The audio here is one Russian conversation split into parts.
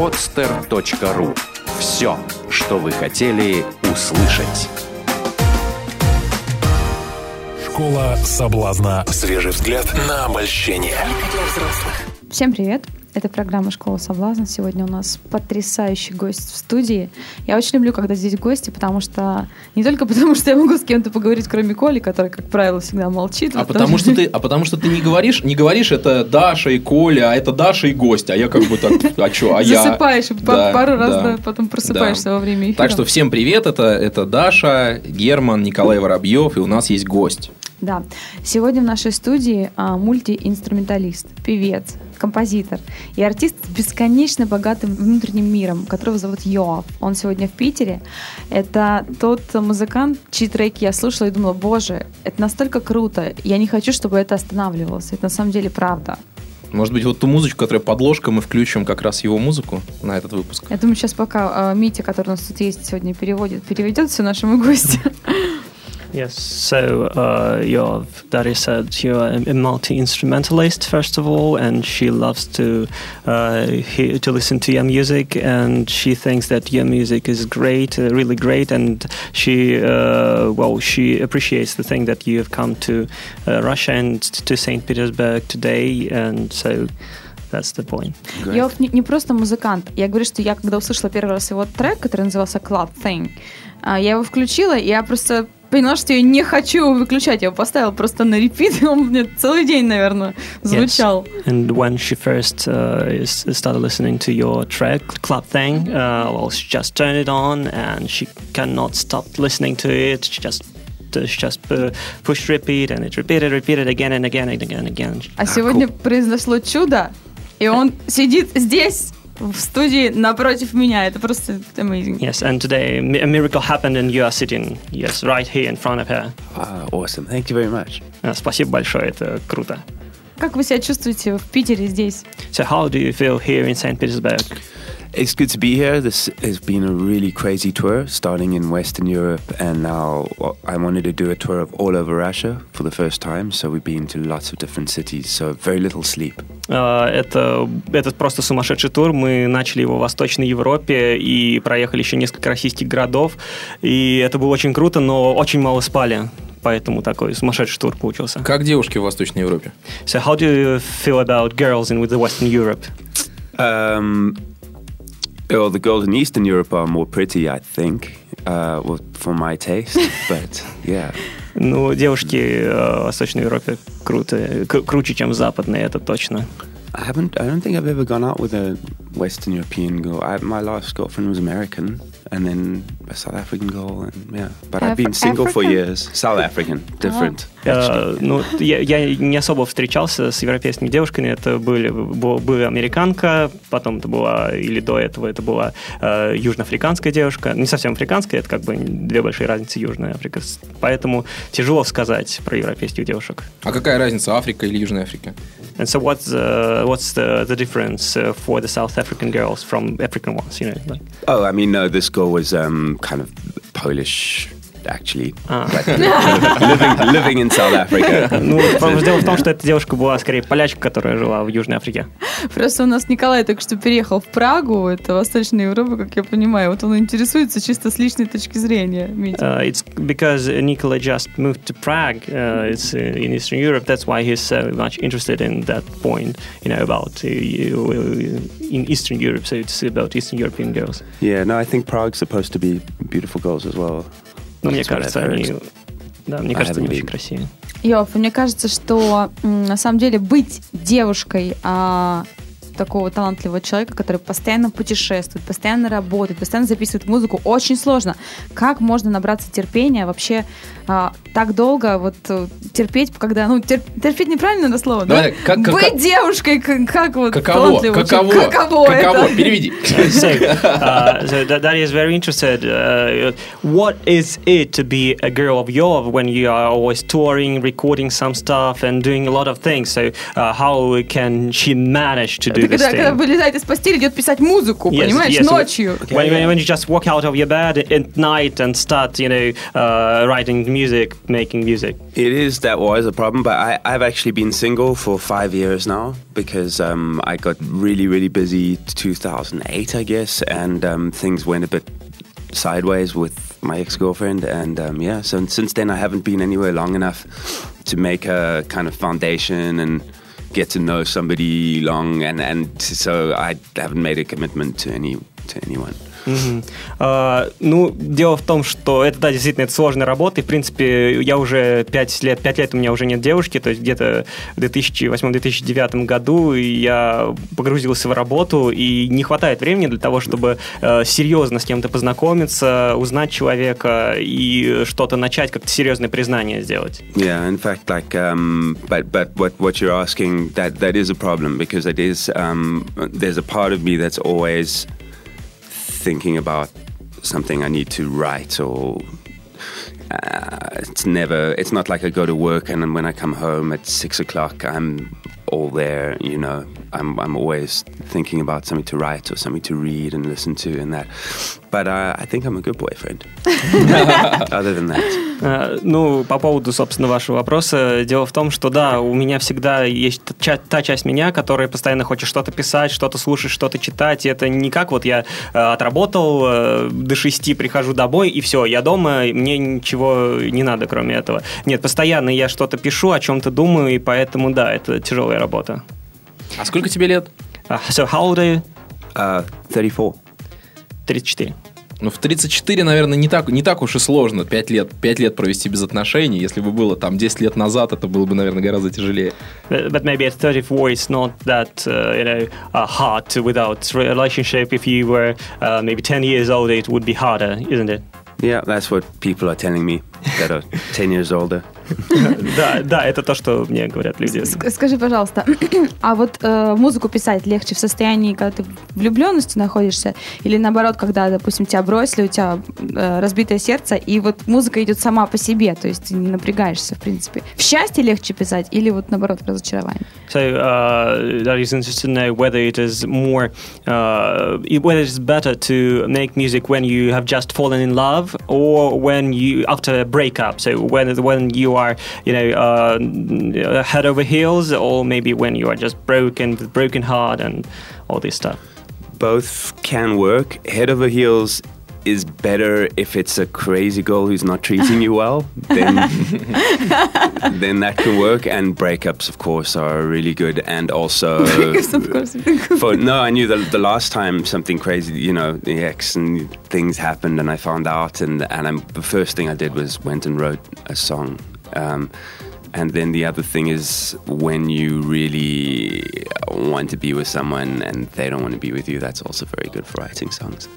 podster.ru Все, что вы хотели услышать. Школа соблазна. Свежий взгляд на обольщение. Всем привет! Это программа «Школа соблазна». Сегодня у нас потрясающий гость в студии. Я очень люблю, когда здесь гости, потому что не только потому, что я могу с кем-то поговорить, кроме Коли, который, как правило, всегда молчит. А потому что ты, а потому что ты не говоришь, не говоришь, это Даша и Коля, а это Даша и гость, а я как бы так, а что, а я... Засыпаешь, да, пару раз да, потом просыпаешься да. во время эфира. Так что всем привет, это, это Даша, Герман, Николай Воробьев, и у нас есть гость. Да. Сегодня в нашей студии а, мультиинструменталист, певец, композитор и артист с бесконечно богатым внутренним миром, которого зовут Йоав. Он сегодня в Питере. Это тот музыкант, чьи треки я слушала и думала, боже, это настолько круто, я не хочу, чтобы это останавливалось. Это на самом деле правда. Может быть, вот ту музычку, которая подложка, мы включим как раз его музыку на этот выпуск. Я думаю, сейчас пока э, Митя, который у нас тут есть сегодня, переводит, переведет все нашему гостю. Yes, so uh, your daddy said you're a multi instrumentalist first of all, and she loves to uh, hear, to listen to your music, and she thinks that your music is great, uh, really great, and she uh, well she appreciates the thing that you have come to uh, Russia and to Saint Petersburg today, and so. That's the point. Я не, не просто музыкант. Я говорю, что я когда услышала первый раз его трек, который назывался Club Thing, я его включила, и я просто поняла, что я не хочу выключать. Я его поставила просто на репит, и он мне целый день, наверное, звучал. Yes. And when she first uh, started listening to your track, Club Thing, uh, well, she just turned it on, and she cannot stop listening to it. She just she just pushed repeat, and it repeated, repeated again and again and again and again. А сегодня произошло чудо, и он сидит здесь в студии напротив меня. Это просто amazing. Yes, and today a miracle happened and you are sitting, yes, right here in front of her. Wow, awesome. Thank you very much. Спасибо большое, это круто. Как вы себя чувствуете в Питере здесь? So how do you feel here in St. Petersburg? It's good to be here. This has been a really crazy tour, starting in Western Europe, and now I wanted to do a tour of all over Russia for the first time. So we've been to lots of different cities, so very little sleep. Это, это просто сумасшедший тур. Мы начали его в Восточной Европе и проехали еще несколько российских городов. И это было очень круто, но очень мало спали. Поэтому такой сумасшедший тур получился. Как девушки в Восточной Европе? So how do you feel about girls in with the Western Europe? Um, Well, the girls in Eastern Europe are more pretty, I think, uh, well, for my taste. But yeah. Ну, девушки в Восточной Европе круто, круче, чем западные, это точно. I haven't. I don't think I've ever gone out with a Western European girl. I, my last girlfriend was American, and then a South African girl, and yeah. But Af- I've been single African? for years. South African, different. Uh, ну, я, я не особо встречался с европейскими девушками. Это были, была американка, потом это была, или до этого это была э, южноафриканская девушка. Не совсем африканская, это как бы две большие разницы Южная Африка. Поэтому тяжело сказать про европейских девушек. А какая разница, Африка или Южная Африка? And so what's the, what's the, the difference uh, for the South African girls from African ones, you know? Like? Oh, I mean, no, this girl was um, kind of Polish actually. А. living, living in South Africa. Ну, дело в том, что эта девушка была скорее полячка, которая жила в Южной Африке. Просто у нас Николай только что переехал в Прагу, это Восточная Европа, как я понимаю. Вот он интересуется чисто с личной точки зрения. Uh, it's because Nikolai just moved to Prague. Uh, it's in Eastern Europe. That's why he's so much interested in that point, you know, about uh, in Eastern Europe. So it's about Eastern European girls. Yeah, no, I think Prague's supposed to be beautiful girls as well. Но мне кажется, они... Да, мне кажется, они очень красивые. Йоф, мне кажется, что на самом деле быть девушкой а, такого талантливого человека, который постоянно путешествует, постоянно работает, постоянно записывает музыку, очень сложно. Как можно набраться терпения вообще а, так долго вот э, терпеть, когда, ну, терп, терпеть неправильно это слово, Давай, да? Как, как, Быть девушкой, как, как вот каково, каково, каково, каково, это? переведи. so, uh, so that, that is very interested. Uh, what is it to be a girl of your when you are always touring, recording some stuff and doing a lot of things? So uh, how can she manage to do когда, this когда thing. вылезает из постели, идет писать музыку, Yes, понимаешь, yes, ночью. When, when, when you just walk out of your bed at night and start, you know, uh, writing music, making music. It is that was a problem, but I, I've actually been single for five years now because um, I got really, really busy 2008, I guess, and um, things went a bit sideways with my ex girlfriend. And um, yeah, so since then I haven't been anywhere long enough to make a kind of foundation and get to know somebody long, and, and so I haven't made a commitment to any to anyone. Мгм. А, ну, дело в том, что это, да, действительно, это сложная работа, и, в принципе, я уже 5 лет, 5 лет у меня уже нет девушки, то есть где-то в 2008-2009 году я погрузился в работу, и не хватает времени для того, чтобы э, серьезно с кем-то познакомиться, узнать человека и что-то начать, как-то серьезное признание сделать. Yeah, in fact, like, um, but but what what you're asking that that is a problem because it is um, there's a part of me that's always thinking about something I need to write or. Uh, it's never. It's not like I go to work and then when I come home at six o'clock, I'm all there. You know, I'm I'm always thinking about something to write or something to read and listen to and that. But uh, I think I'm a good boyfriend. Other than that. Э, Ну, по поводу, собственно, вашего вопроса, дело в том, что да, у меня всегда есть та, та часть меня, которая постоянно хочет что-то писать, что-то слушать, что-то читать. И это не как вот я э, отработал э, до шести, прихожу домой, и все, я дома, и мне ничего не надо, кроме этого. Нет, постоянно я что-то пишу, о чем-то думаю, и поэтому, да, это тяжелая работа. А сколько тебе лет? А, So, how old are you? Uh, 34. 34. Ну, в 34, наверное, не так, не так уж и сложно 5 лет, 5 лет провести без отношений. Если бы было там 10 лет назад, это было бы, наверное, гораздо тяжелее. But but maybe at 34 it's not that uh, you know uh, hard without relationship. If you were uh, maybe 10 years older, it would be harder, isn't it? Yeah, that's what people are telling me that are 10 years older. да, да, это то, что мне говорят люди. Ск- Скажи, пожалуйста, а вот э, музыку писать легче в состоянии, когда ты влюбленности находишься, или наоборот, когда, допустим, тебя бросили, у тебя э, разбитое сердце, и вот музыка идет сама по себе, то есть ты не напрягаешься, в принципе. В счастье легче писать, или вот наоборот в разочаровании? So uh, that is interested to know whether it is more, uh, whether it's better to make music when you have just fallen in love, or when you after a breakup. So when when you are, you know, uh, head over heels, or maybe when you are just broken with broken heart and all this stuff. Both can work. Head over heels is better if it's a crazy girl who's not treating you well. Then, then that can work. And breakups, of course, are really good. And also, Of course. for no, I knew the, the last time something crazy, you know, the ex and things happened, and I found out, and and I'm, the first thing I did was went and wrote a song. Um, and then the other thing is when you really want to be with someone and they don't want to be with you, that's also very good for writing songs.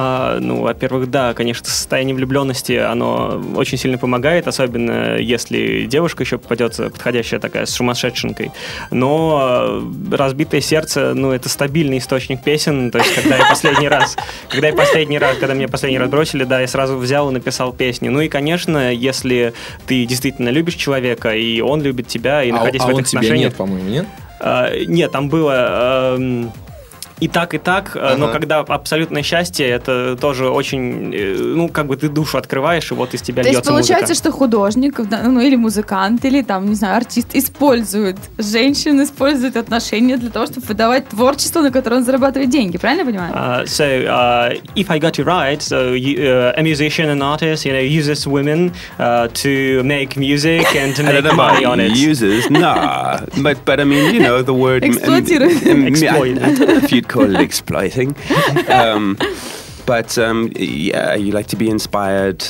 А, ну, во-первых, да, конечно, состояние влюбленности, оно очень сильно помогает, особенно если девушка еще попадется подходящая такая с сумасшедшенкой. Но э, разбитое сердце, ну, это стабильный источник песен. То есть, когда я последний раз, когда я последний раз, когда меня последний раз бросили, да, я сразу взял и написал песни. Ну и, конечно, если ты действительно любишь человека, и он любит тебя, и А, находясь а в он этих тебя отношениях... нет, по-моему, нет? А, нет, там было и так, и так, э, но Ага. когда абсолютное счастье, это тоже очень, э, ну, как бы ты душу открываешь, и вот из тебя То есть льется получается, музыка. что художник, да, ну или музыкант, или там, не знаю, артист использует женщин, использует отношения для того, чтобы выдавать творчество, на которое он зарабатывает деньги. Правильно я понимаю? Uh, so, uh, if I got you right, so you, uh, a musician and artist, you know, uses women uh, to make music and to make money on it. users, nah. But but I mean, you know, the word Exploited. Exploit. I, I don't know if you'd call it exploiting. Um, but um, yeah, you like to be inspired.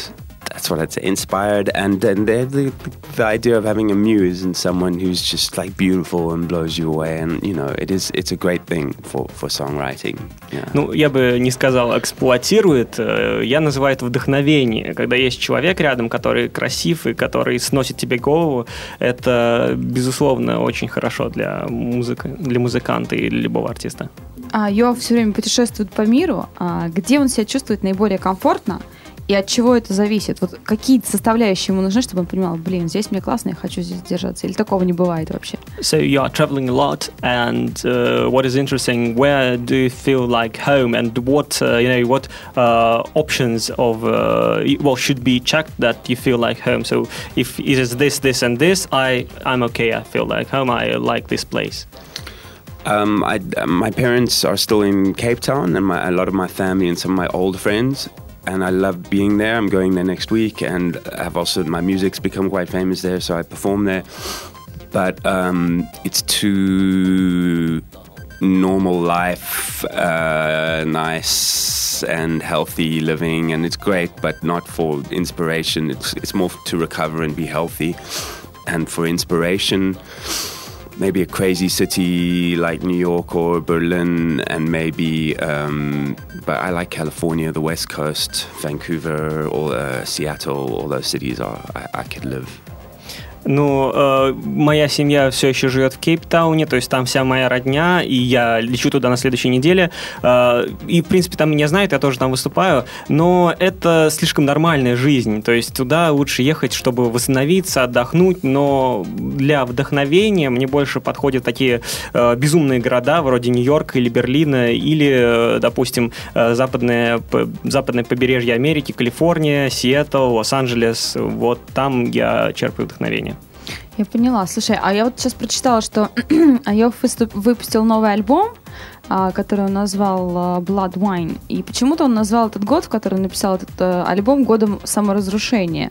That's what I'd say, inspired, and then the, the the idea of having a muse and someone who's just like beautiful and blows you away, and you know, it is it's a great thing for for songwriting. Yeah. Ну, я бы не сказал эксплуатирует, э, я называю это вдохновение. Когда есть человек рядом, который красив и который сносит тебе голову, это, безусловно, очень хорошо для, музыка, для музыканта или любого артиста. А, Йо все время путешествует по миру. А, где он себя чувствует наиболее комфортно? и от чего это зависит? Вот какие составляющие ему нужны, чтобы он понимал, блин, здесь мне классно, я хочу здесь держаться? Или такого не бывает вообще? So you are traveling a lot, and uh, what is interesting, where do you feel like home, and what uh, you know, what uh, options of uh, well should be checked that you feel like home. So if it is this, this, and this, I I'm okay. I feel like home. I like this place. Um, I, my parents are still in Cape Town, and my, a lot of my family and some of my old friends. And I love being there. I'm going there next week, and I've also my music's become quite famous there, so I perform there. But um, it's too normal life, uh, nice and healthy living, and it's great, but not for inspiration. It's it's more to recover and be healthy, and for inspiration maybe a crazy city like New York or Berlin, and maybe, um, but I like California, the West Coast, Vancouver, or uh, Seattle. All those cities are I, I could live. Ну, э, моя семья все еще живет в Кейптауне, то есть там вся моя родня, и я лечу туда на следующей неделе. Э, и, в принципе, там меня знают, я тоже там выступаю, но это слишком нормальная жизнь, то есть туда лучше ехать, чтобы восстановиться, отдохнуть, но для вдохновения мне больше подходят такие э, безумные города, вроде Нью-Йорка или Берлина, или, э, допустим, э, западное, западное побережье Америки, Калифорния, Сиэтл, Лос-Анджелес, вот там я черпаю вдохновение. Я поняла. Слушай, а я вот сейчас прочитала, что Айов выпустил новый альбом, а, который он назвал а, Blood Wine. И почему-то он назвал этот год, в который он написал этот э, альбом, годом саморазрушения.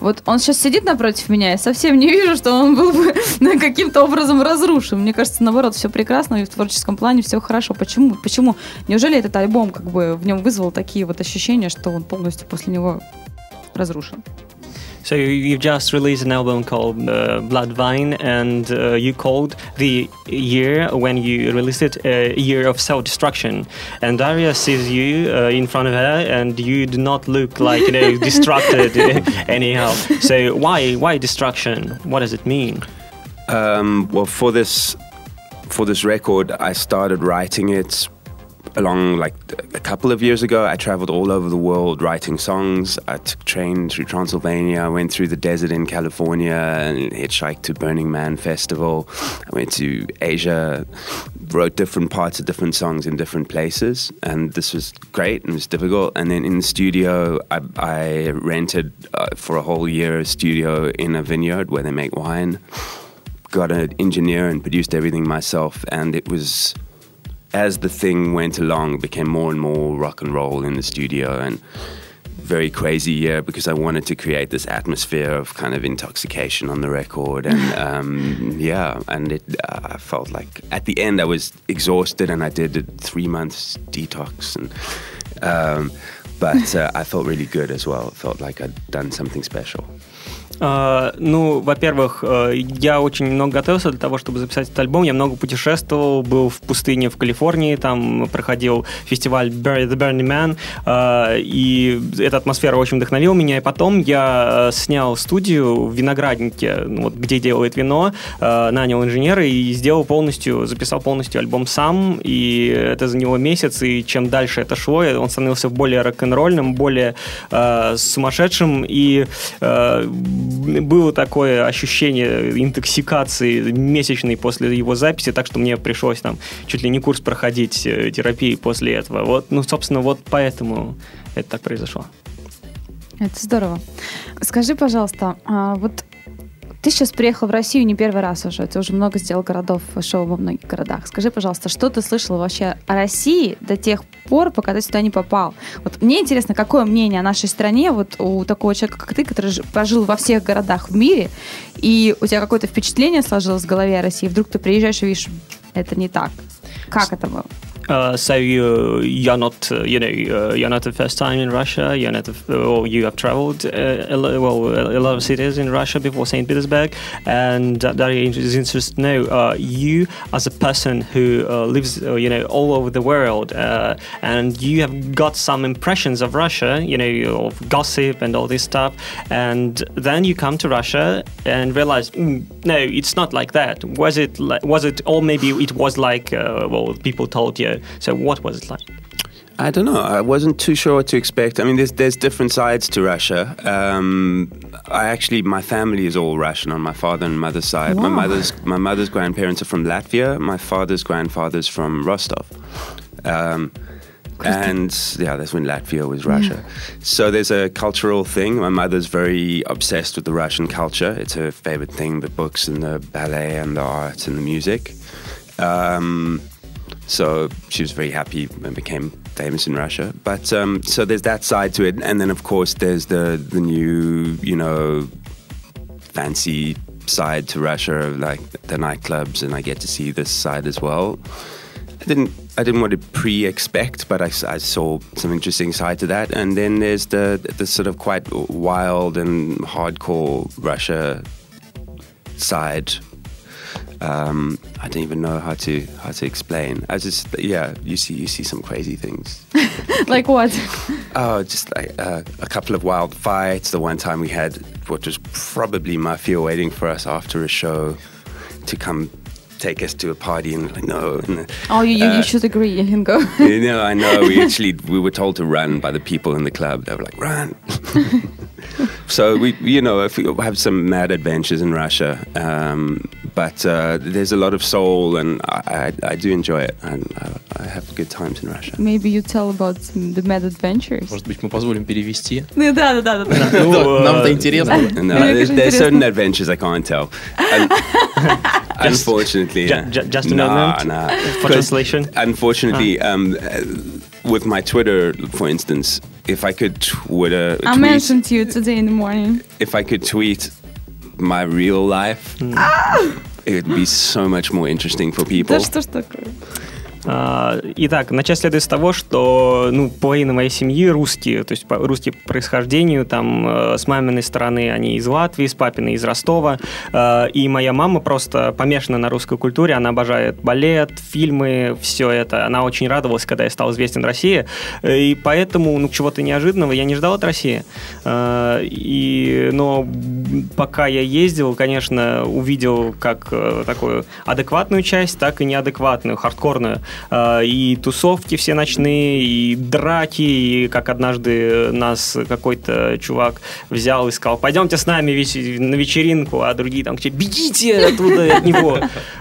Вот он сейчас сидит напротив меня, я совсем не вижу, что он был бы каким-то образом разрушен. Мне кажется, наоборот, все прекрасно, и в творческом плане все хорошо. Почему? Почему? Неужели этот альбом как бы в нем вызвал такие вот ощущения, что он полностью после него разрушен? So you've just released an album called uh, Bloodvine, and uh, you called the year when you released it a year of self-destruction. And Daria sees you uh, in front of her, and you do not look like you know distracted anyhow. So why why destruction? What does it mean? Um, well, for this for this record, I started writing it along like a couple of years ago, I traveled all over the world writing songs. I took train through Transylvania. I went through the desert in California and hitchhiked to Burning Man Festival. I went to Asia, wrote different parts of different songs in different places, and this was great and it was difficult. And then in the studio, I, I rented uh, for a whole year a studio in a vineyard where they make wine. Got an engineer and produced everything myself, and it was as the thing went along, it became more and more rock and roll in the studio and very crazy year because I wanted to create this atmosphere of kind of intoxication on the record and um, yeah and it uh, I felt like at the end I was exhausted and I did a three months detox and um, but uh, I felt really good as well. It felt like I'd done something special ну, во-первых, uh, я очень много готовился для того, чтобы записать этот альбом. Я много путешествовал, был в пустыне в Калифорнии, там проходил фестиваль The Burning Man, uh, и эта атмосфера очень вдохновила меня. И потом я снял студию в винограднике, ну, вот, где делает вино, нанял инженера и сделал полностью, записал полностью альбом сам, и это за него месяц, и чем дальше это шло, он становился более рок-н-ролльным, более сумасшедшим, и было такое ощущение интоксикации месячной после его записи, так что мне пришлось там чуть ли не курс проходить э, терапии после этого. Вот, ну, собственно, вот поэтому это так произошло. Это здорово. Скажи, пожалуйста, а вот ты сейчас приехал в Россию не первый раз уже, ты уже много сделал городов, шоу во многих городах. Скажи, пожалуйста, что ты слышал вообще о России до тех пор, пока ты сюда не попал? Вот мне интересно, какое мнение о нашей стране вот у такого человека, как ты, который пожил во всех городах в мире, и у тебя какое-то впечатление сложилось в голове о России, вдруг ты приезжаешь и видишь, это не так. Как это было? Uh, so you you're not uh, you know uh, you're not the first time in Russia. You're not the, or you have traveled uh, a, well a lot of cities in Russia before Saint Petersburg, and that is interesting to uh, you as a person who uh, lives you know all over the world, and you have got some impressions of Russia, you know of gossip and all this stuff, and then you come to Russia and realize mm, no, it's not like that. Was it like, was it or maybe it was like well people told you so, what was it like? I don't know. I wasn't too sure what to expect. I mean, there's there's different sides to Russia. Um, I actually, my family is all Russian on my father and mother's side. My mother's my mother's grandparents are from Latvia. My father's grandfather's from Rostov. Um, and yeah, that's when Latvia was Russia. So there's a cultural thing. My mother's very obsessed with the Russian culture. It's her favorite thing: the books and the ballet and the art and the music. Um, so she was very happy and became famous in Russia. But um, so there's that side to it, and then of course there's the the new, you know, fancy side to Russia, like the nightclubs, and I get to see this side as well. I didn't I didn't want to pre-expect, but I saw some interesting side to that. And then there's the the sort of quite wild and hardcore Russia side um, I don't even know how to how to explain. I just yeah, you see you see some crazy things. Like what? Oh, just like uh, a couple of wild fights. The one time we had what was probably mafia waiting for us after a show to come take us to a party, and like no, and, Oh, you, you, Uh, you should agree. You can go. you know, I know. We actually we were told to run by the people in the club. They were like, "Run!" so we, you know, if we have some mad adventures in Russia, um, but uh, there's a lot of soul, and I, I, I do enjoy it, and I, I have good times in Russia. Maybe you tell about the mad adventures. Может быть, мы позволим перевести? Ну да, да, да, да, да. Ну, Нам-то э, интересно. No, Мне there's, кажется, there's интересно. certain adventures I can't tell. Un- unfortunately, ju- yeah. ju- just a Nah, moment nah. for 'Cause translation. Unfortunately, um, uh, with my Twitter, for instance, if I could Twitter I tweet, mentioned you today in the morning. if I could tweet my real life, it would be so much more interesting for people. Да что ж такое? А, Итак, начать следует с того, что ну, половина моей семьи русские, то есть русские по происхождению, там э, с маминой стороны они из Латвии, с папиной из Ростова, Э, и моя мама просто помешана на русской культуре, она обожает балет, фильмы, все это, она очень радовалась, когда я стал известен России, и поэтому ну, чего-то неожиданного я не ждал от России, Э, и, но пока я ездил, конечно, увидел как такую адекватную часть, так и неадекватную, хардкорную. Э, И тусовки все ночные, и драки, и как однажды нас какой-то чувак взял и сказал, пойдемте с нами на вечеринку, а другие там бегите оттуда от него.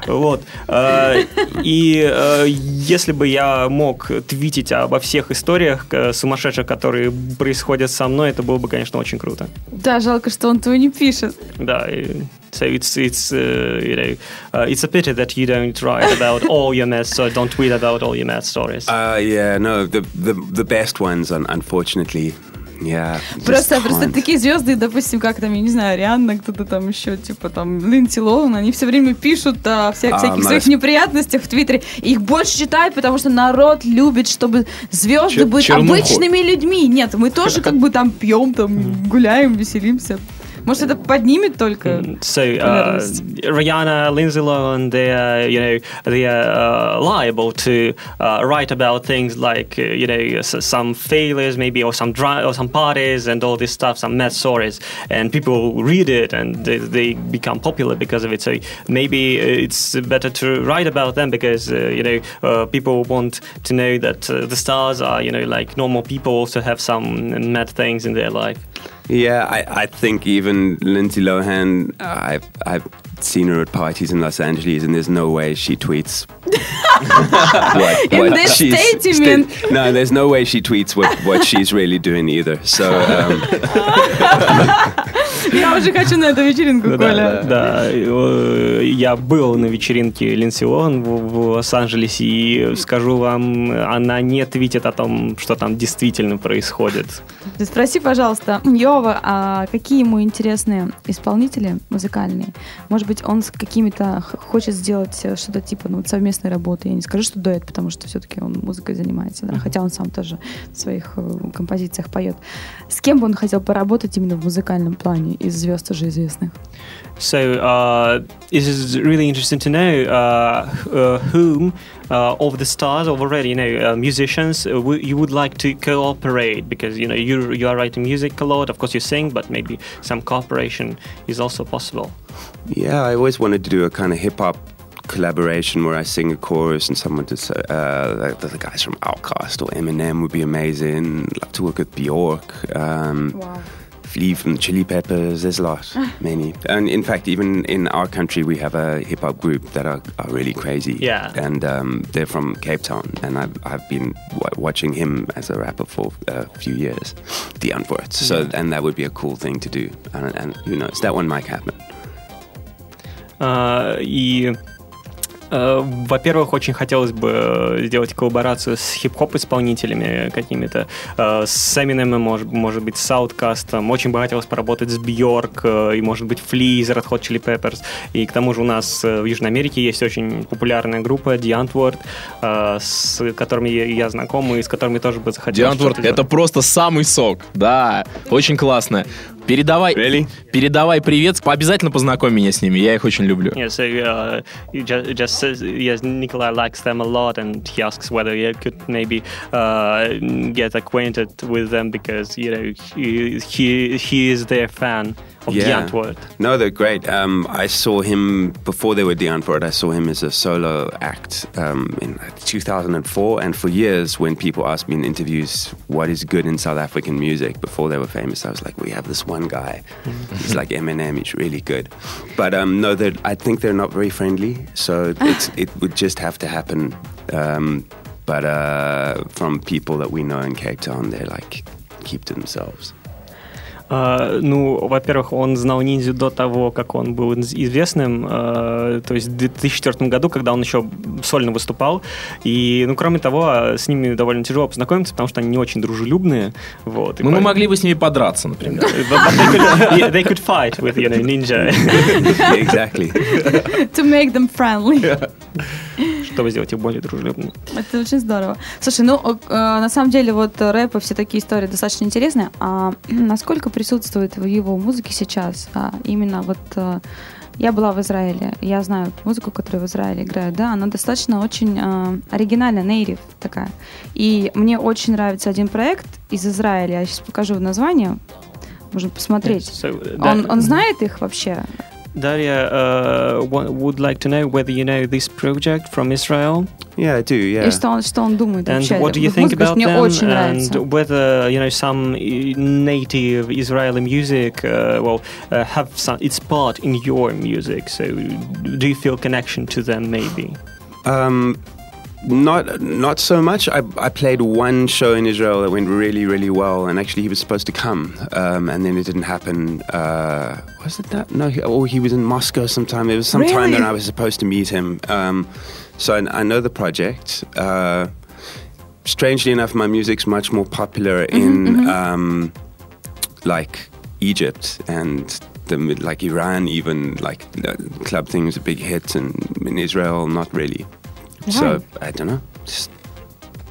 Вот. Э, И э, если бы я мог твитить обо всех историях сумасшедших, которые происходят со мной, это было бы, конечно, очень круто. Да, жалко, что он твой не пишет. Да, и- so it's it's uh, you know uh, it's a pity that you don't write about all your mad so don't tweet about all your mad stories. Uh, yeah, no, the the the best ones, un- unfortunately, yeah. just Просто, просто такие звезды, допустим, как там, я не знаю, Рианна, кто-то там еще, типа там Линдси Лоун, они все время пишут о вся- А, всяких своих неприятностях в Твиттере. И их больше читают, потому что народ любит, чтобы звезды Чер- были чернуху. обычными людьми. Нет, мы тоже как бы там пьем, там гуляем, веселимся. Может, это поднимет только? Mm, So uh, Rihanna, Lindsay Lohan, they are you know they are uh, liable to uh, write about things like uh, you know s- some failures maybe or some dra- or some parties and all this stuff, some mad stories, and people read it and they, they become popular because of it. So maybe uh, it's better to write about them because uh, you know uh, people want to know that uh, the stars are you know like normal people also have some mad things in their life. Yeah, I, I think even Lindsay Lohan, I've, I've seen her at parties in Los Angeles, and there's no way she tweets. what, In this she's statement. sta- no, there's no way she tweets what, what she's really doing either. So, um, Я уже хочу на эту вечеринку, Коля. да, я был на вечеринке Линдси Лохан в, Лос-Анджелесе, и скажу вам, она не твитит о том, что там действительно происходит. Спроси, пожалуйста, Йова, а какие ему интересные исполнители музыкальные? Может быть, он с какими-то хочет сделать что-то типа ну, вот совместной работы. Я не скажу, что дуэт, потому что все-таки он музыкой занимается, да, хотя он сам тоже в своих э, композициях поет. С кем бы он хотел поработать именно в музыкальном плане из звезд уже известных? So uh, it is really interesting to know uh, uh, whom uh, of the stars already, you know, uh, musicians, uh, w- you would like to cooperate because you know you you are writing music a lot. Of course, you sing, but maybe some cooperation is also possible. yeah, I always wanted to do a kind of hip hop collaboration where I sing a chorus and someone does, uh, like the, the guys from Outcast or Eminem would be amazing. Love to work with Bjork. Um, Вау. Leave from the Chili Peppers. There's a lot, ah. many. And in fact, even in our country, we have a hip hop group that are, are really crazy. Yeah. And um, they're from Cape Town. And I've, I've been w- watching him as a rapper for a few years, Dion Wirtz. Yeah. So, mm-hmm. and that would be a cool thing to do. And, and who knows, that one might happen. Uh, во-первых, очень хотелось бы сделать коллаборацию с хип-хоп исполнителями какими-то, э, с Eminem, может, может быть, с Outkast. Очень бы хотелось поработать с Бьорк и, может быть, Flea из Red Hot Chili Peppers. И к тому же у нас э, в Южной Америке есть очень популярная группа The Antwoord, э, с которыми я, знаком и с которыми тоже бы захотелось Диантворд, что-то это просто самый сок. Да, очень классно. Передавай, Really? передавай привет. Обязательно познакомь меня с ними. Я их очень люблю. Yeah, so uh, just, just says yes, Nikolai likes them a lot, and he asks whether he could maybe uh, get acquainted with them because you know he he, he is their fan of Yeah. No, they're great. Um, I saw him before they were for it. I saw him as a solo act um, in 2004, and for years, when people asked me in interviews what is good in South African music before they were famous, I was like, we have this one guy. He's like Eminem. He's really good. But um, no, I think they're not very friendly. So it's, it would just have to happen. Um, but uh, from people that we know in Cape Town, they're like keep to themselves. А, ну, во-первых, он знал ниндзю до того, как он был из- известным, а, то есть в 2004 году, когда он еще сольно выступал. И, ну, кроме того, а, с ними довольно тяжело познакомиться, потому что они не очень дружелюбные. Вот, Ну, мы поэтому- могли бы с ними подраться, например. But- they could fight with, you know, ninja. exactly. To make them friendly. Чтобы сделать их более дружелюбными. Это очень здорово. Слушай, ну, э, на самом деле, вот рэп и все такие истории достаточно интересные. А насколько присутствует в его музыке сейчас? А, именно вот э, я была в Израиле, я знаю музыку, которую в Израиле играют, да, она достаточно очень э, оригинальная, native такая. И мне очень нравится один проект из Израиля, я сейчас покажу название, можно посмотреть. So, Он, that- он знает их вообще? Daria uh, wa- would like to know whether you know this project from Israel Yeah, I do. Yeah. И что он, что он думает and вообще? what do you Вот think музыка, about что мне them очень and нравится. whether you know some uh, native Israeli music uh, well uh, have some its part in your music so do you feel connection to them maybe Um, not not so much. I, I played one show in Israel that went really really well, and actually he was supposed to come, um, and then it didn't happen. Uh, was it that? No, he, or he was in Moscow sometime. It was some time that I was supposed to meet him. Um, so I, I know the project. Uh, strangely enough, my music's much more popular in Um, like Egypt and the like Iran, even like the club thing was a big hit, and in Israel, not really. So Right. I don't know. Just,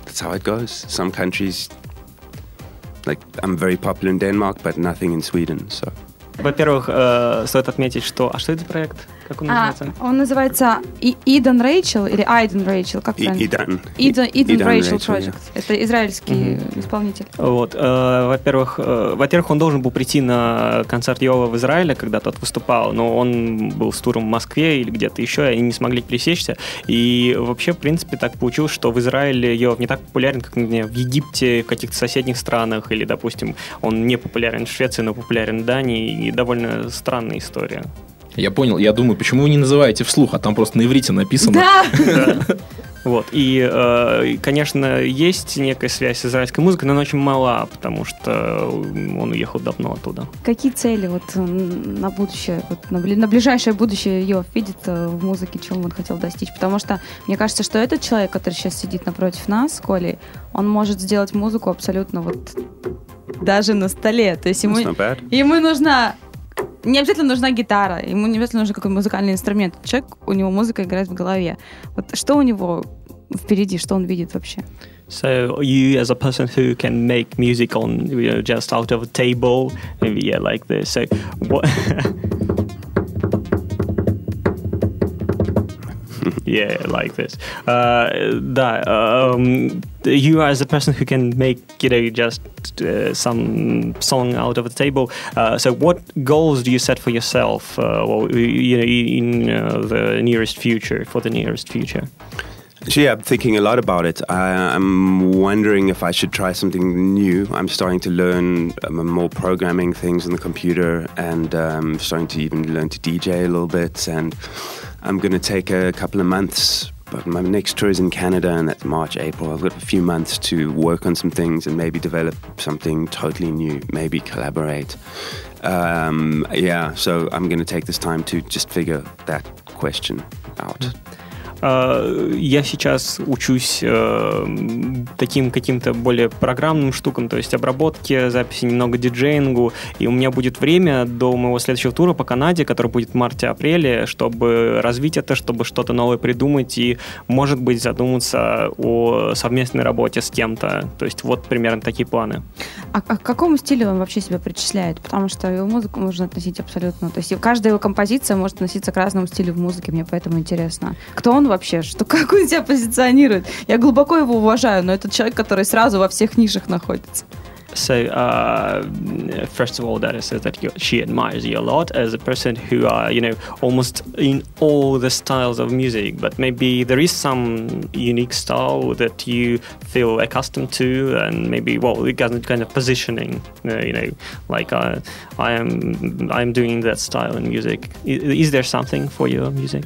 that's how it goes. Some countries, like I'm very popular in Denmark, but nothing in Sweden. So во-первых э, стоит отметить что а что это за проект Как он А, называется он называется И- Иден Рэйчел или Айден Рэйчел, как правильно? Иден, Иден Idan Рэйчел Project. Это израильский исполнитель. Вот, э, во-первых, э, во-первых, он должен был прийти на концерт Йова в Израиле, когда тот выступал, но он был с туром в Москве или где-то еще, и они не смогли пересечься. И вообще, в принципе, так получилось, что в Израиле Йов не так популярен, как например, в Египте, в каких-то соседних странах, или, допустим, он не популярен в Швеции, но популярен в Дании, и довольно странная история. Я понял. Я думаю, почему вы не называете вслух, а там просто на иврите написано. Да! Вот. И, э, и, конечно, есть некая связь с израильской музыкой, но она очень мала, потому что он уехал давно оттуда. Какие цели вот на будущее, вот на, бли- на ближайшее будущее Йов видит э, в музыке, чего он хотел достичь? Потому что мне кажется, что этот человек, который сейчас сидит напротив нас, Колей, он может сделать музыку абсолютно вот даже на столе. То есть ему, ему нужна не обязательно нужна гитара, ему не обязательно нужен какой-то музыкальный инструмент. Человек, у него музыка играет в голове. Вот что у него впереди, что он видит вообще? So you, as a person who can make music on, you know, just out of a table, maybe yeah, like this. So what? yeah, like this. Uh, да, um, you as a person who can make, you know, just uh, some song out of the table. Uh, so, what goals do you set for yourself, uh, well, you know, in uh, the nearest future, for the nearest future? Yeah, I'm thinking a lot about it. I, I'm wondering if I should try something new. I'm starting to learn um, more programming things on the computer, and um, starting to even learn to DJ a little bit. And I'm going to take a couple of months. But my next tour is in Canada, and that's March, April. I've got a few months to work on some things and maybe develop something totally new. Maybe collaborate. Um, yeah, so I'm going to take this time to just figure that question out. Э, я сейчас учусь э, таким каким-то более программным штукам, то есть обработке, записи, немного диджеингу, и у меня будет время до моего следующего тура по Канаде, который будет в марте-апреле, чтобы развить это, чтобы что-то новое придумать и, может быть, задуматься о совместной работе с кем-то. То есть вот примерно такие планы. А, а к какому стилю он вообще себя причисляет? Потому что его музыку можно относить абсолютно... То есть каждая его композиция может относиться к разному стилю в музыке, мне поэтому интересно. Кто он вообще? Что, как он себя позиционирует? Я глубоко его уважаю, но это человек, который сразу во всех нишах находится. So, uh, first of all, Dara says that you, she admires you a lot as a person who are, you know, almost in all the styles of music. But maybe there is some unique style that you feel accustomed to, and maybe, well, it kind of positioning, uh, you know, like uh, I am, I am doing that style in music. Is, is there something for your music?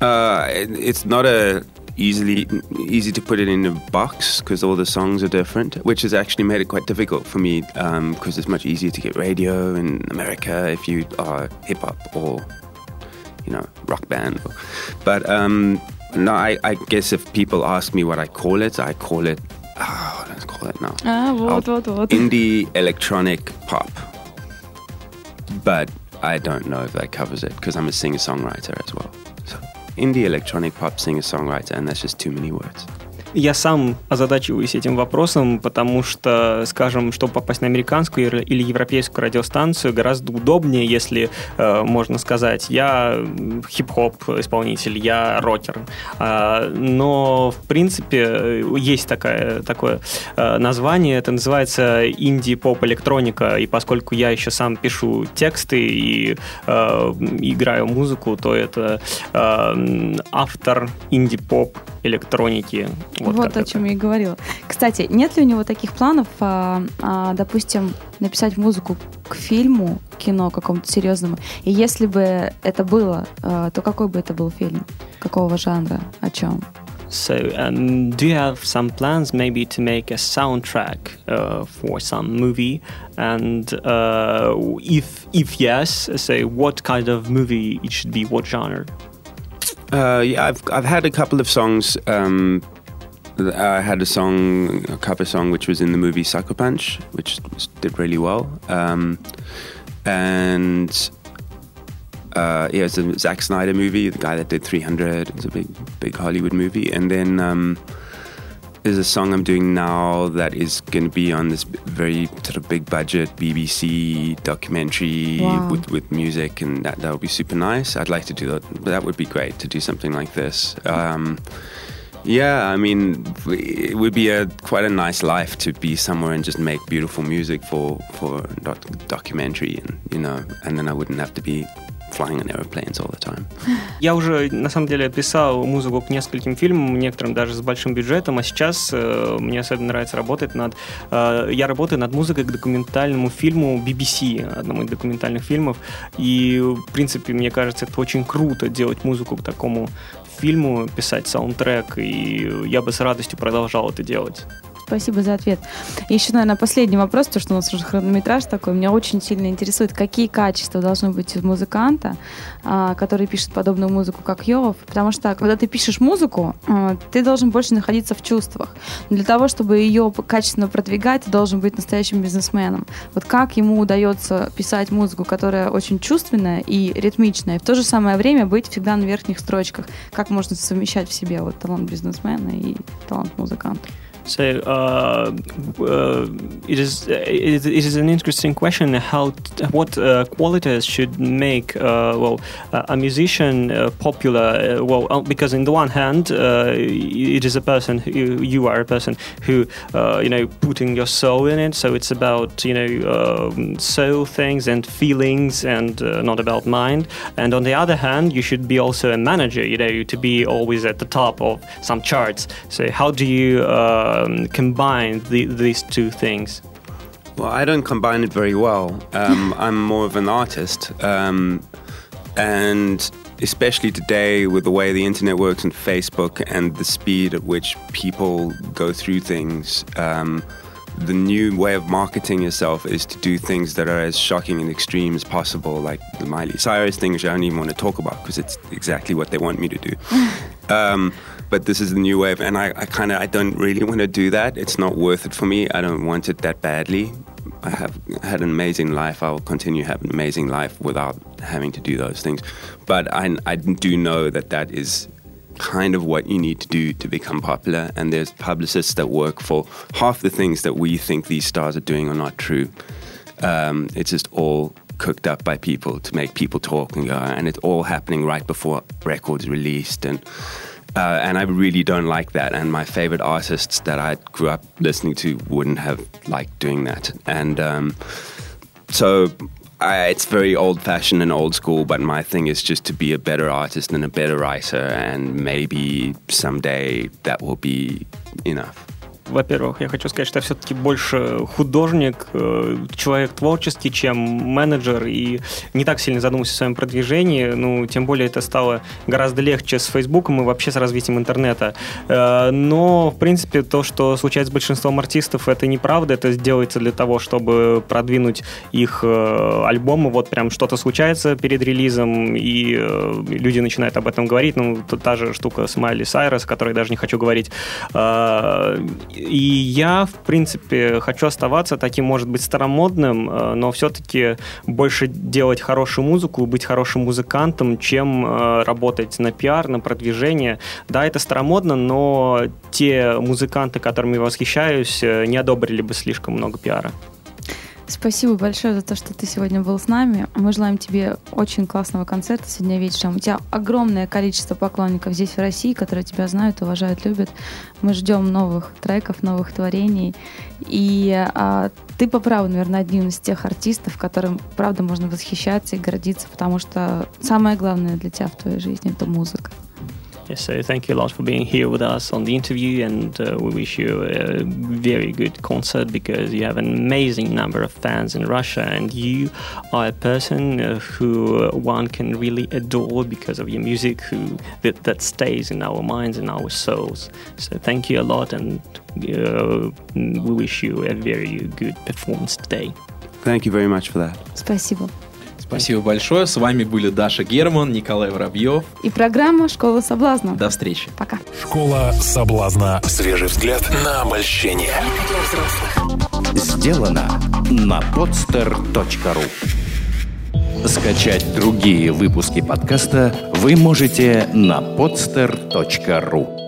Uh, it's not a easily easy to put it in a box because all the songs are different, which has actually made it quite difficult for me because um, it's much easier to get radio in America if you are hip hop or you know rock band. But um, no, I, I, guess if people ask me what I call it, I call it. Oh, let's call it now. Ah, what, what, what? Indie electronic pop. But I don't know if that covers it because I'm a singer songwriter as well. Indie electronic pop singer-songwriter, and that's just too many words. Я сам озадачиваюсь этим вопросом, потому что, скажем, чтобы попасть на американскую или европейскую радиостанцию, гораздо удобнее, если э, можно сказать, я хип-хоп исполнитель, я рокер. Э, но, в принципе, есть такая, такое э, название, это называется инди-поп-электроника, и поскольку я еще сам пишу тексты и э, играю музыку, то это э, автор инди-поп электроники вот, вот о чем я и говорила. Кстати, нет ли у него таких планов, а, а, допустим, написать музыку к фильму, кино какому-то серьезному? И если бы это было, а, то какой бы это был фильм? Какого жанра? О чем? So, um, do you have some plans maybe to make a soundtrack uh, for some movie? And uh, if if yes, so what kind of movie it should be? What genre? Uh, yeah, I've I've had a couple of songs um, I had a song, a cover song, which was in the movie Sucker Punch, which did really well. Um, and uh, yeah, it's a Zack Snyder movie, the guy that did 300. It's a big, big Hollywood movie. And then um, there's a song I'm doing now that is going to be on this very sort of big budget BBC documentary wow. with, with music, and that that would be super nice. I'd like to do that. That would be great to do something like this. Um, yeah, I mean, it would be a quite a nice life to be somewhere and just make beautiful music for for doc documentary, and you know, and then I wouldn't have to be flying on airplanes all the time. Я уже, на самом деле, писал музыку к нескольким фильмам, некоторым даже с большим бюджетом, а сейчас э, мне особенно нравится работать над... Э, я работаю над музыкой к документальному фильму BBC, одному из документальных фильмов, и, в принципе, мне кажется, это очень круто делать музыку к такому фильму, писать саундтрек, и я бы с радостью продолжал это делать. Спасибо за ответ. еще, наверное, последний вопрос, то, что у нас уже хронометраж такой. Меня очень сильно интересует, какие качества должны быть у музыканта, а, который пишет подобную музыку, как Йов. Потому что, когда ты пишешь музыку, а, ты должен больше находиться в чувствах. Но для того, чтобы ее качественно продвигать, ты должен быть настоящим бизнесменом. Вот как ему удается писать музыку, которая очень чувственная и ритмичная, и в то же самое время быть всегда на верхних строчках. Как можно совмещать в себе вот талант бизнесмена и талант музыканта? So uh, uh, it is it is an interesting question. How what uh, qualities should make uh, well a musician uh, popular? well, uh, because in the one hand, it is a person who you are a person who you know putting your soul in it. So it's about you know um, soul things and feelings and not about mind. And on the other hand, you should be also a manager. You know to be always at the top of some charts. So how do you um, combine the, these two things? Well, I don't combine it very well. Um, I'm more of an artist. Um, and especially today, with the way the internet works and Facebook and the speed at which people go through things, um, the new way of marketing yourself is to do things that are as shocking and extreme as possible, like the Miley Cyrus thing, which I don't even want to talk about because it's exactly what they want me to do. but this is the new wave, and I, I kind of I don't really want to do that. It's not worth it for me. I don't want it that badly. I have had an amazing life. I will continue to have an amazing life without having to do those things. But I, I do know that that is kind of what you need to do to become popular. And there's publicists that work for half the things that we think these stars are doing are not true. Um, it's just all cooked up by people to make people talk and go, and it's all happening right before records released and uh, and I really don't like that. And my favorite artists that I grew up listening to wouldn't have liked doing that. And um, so I, it's very old fashioned and old school, but my thing is just to be a better artist and a better writer. And maybe someday that will be enough. Во-первых, я хочу сказать, что я все-таки больше художник, э, человек творческий, чем менеджер, и не так сильно задумываюсь о своем продвижении, ну, тем более это стало гораздо легче с Фейсбуком и вообще с развитием интернета. Э, но, в принципе, то, что случается с большинством артистов, это неправда, это делается для того, чтобы продвинуть их э, альбомы, вот прям что-то случается перед релизом, и люди начинают об этом говорить, ну, та же штука с Майли Сайрес, о которой даже не хочу говорить, и я, в принципе, хочу оставаться таким, может быть, старомодным, э, но все-таки больше делать хорошую музыку, быть хорошим музыкантом, чем э, работать на пиар, на продвижение. Да, это старомодно, но те музыканты, которыми я восхищаюсь, э, не одобрили бы слишком много пиара. Спасибо большое за то, что ты сегодня был с нами. Мы желаем тебе очень классного концерта сегодня вечером. У тебя огромное количество поклонников здесь, в России, которые тебя знают, уважают, любят. Мы ждем новых треков, новых творений. И а, ты по праву, наверное, один из тех артистов, которым, правда, можно восхищаться и гордиться, потому что самое главное для тебя в твоей жизни — это музыка. Yes, so thank you a lot for being here with us on the interview, and uh, we wish you a very good concert because you have an amazing number of fans in Russia, and you are a person uh, who one can really adore because of your music, who that, that stays in our minds and our souls. So thank you a lot, and uh, we wish you a very good performance today. Thank you very much for that. Спасибо. Спасибо большое. С вами были Даша Герман, Николай Воробьев. И программа «Школа соблазна». До встречи. Пока. Школа соблазна. Свежий взгляд на обольщение. Сделано на podster.ru Скачать другие выпуски подкаста вы можете на podster.ru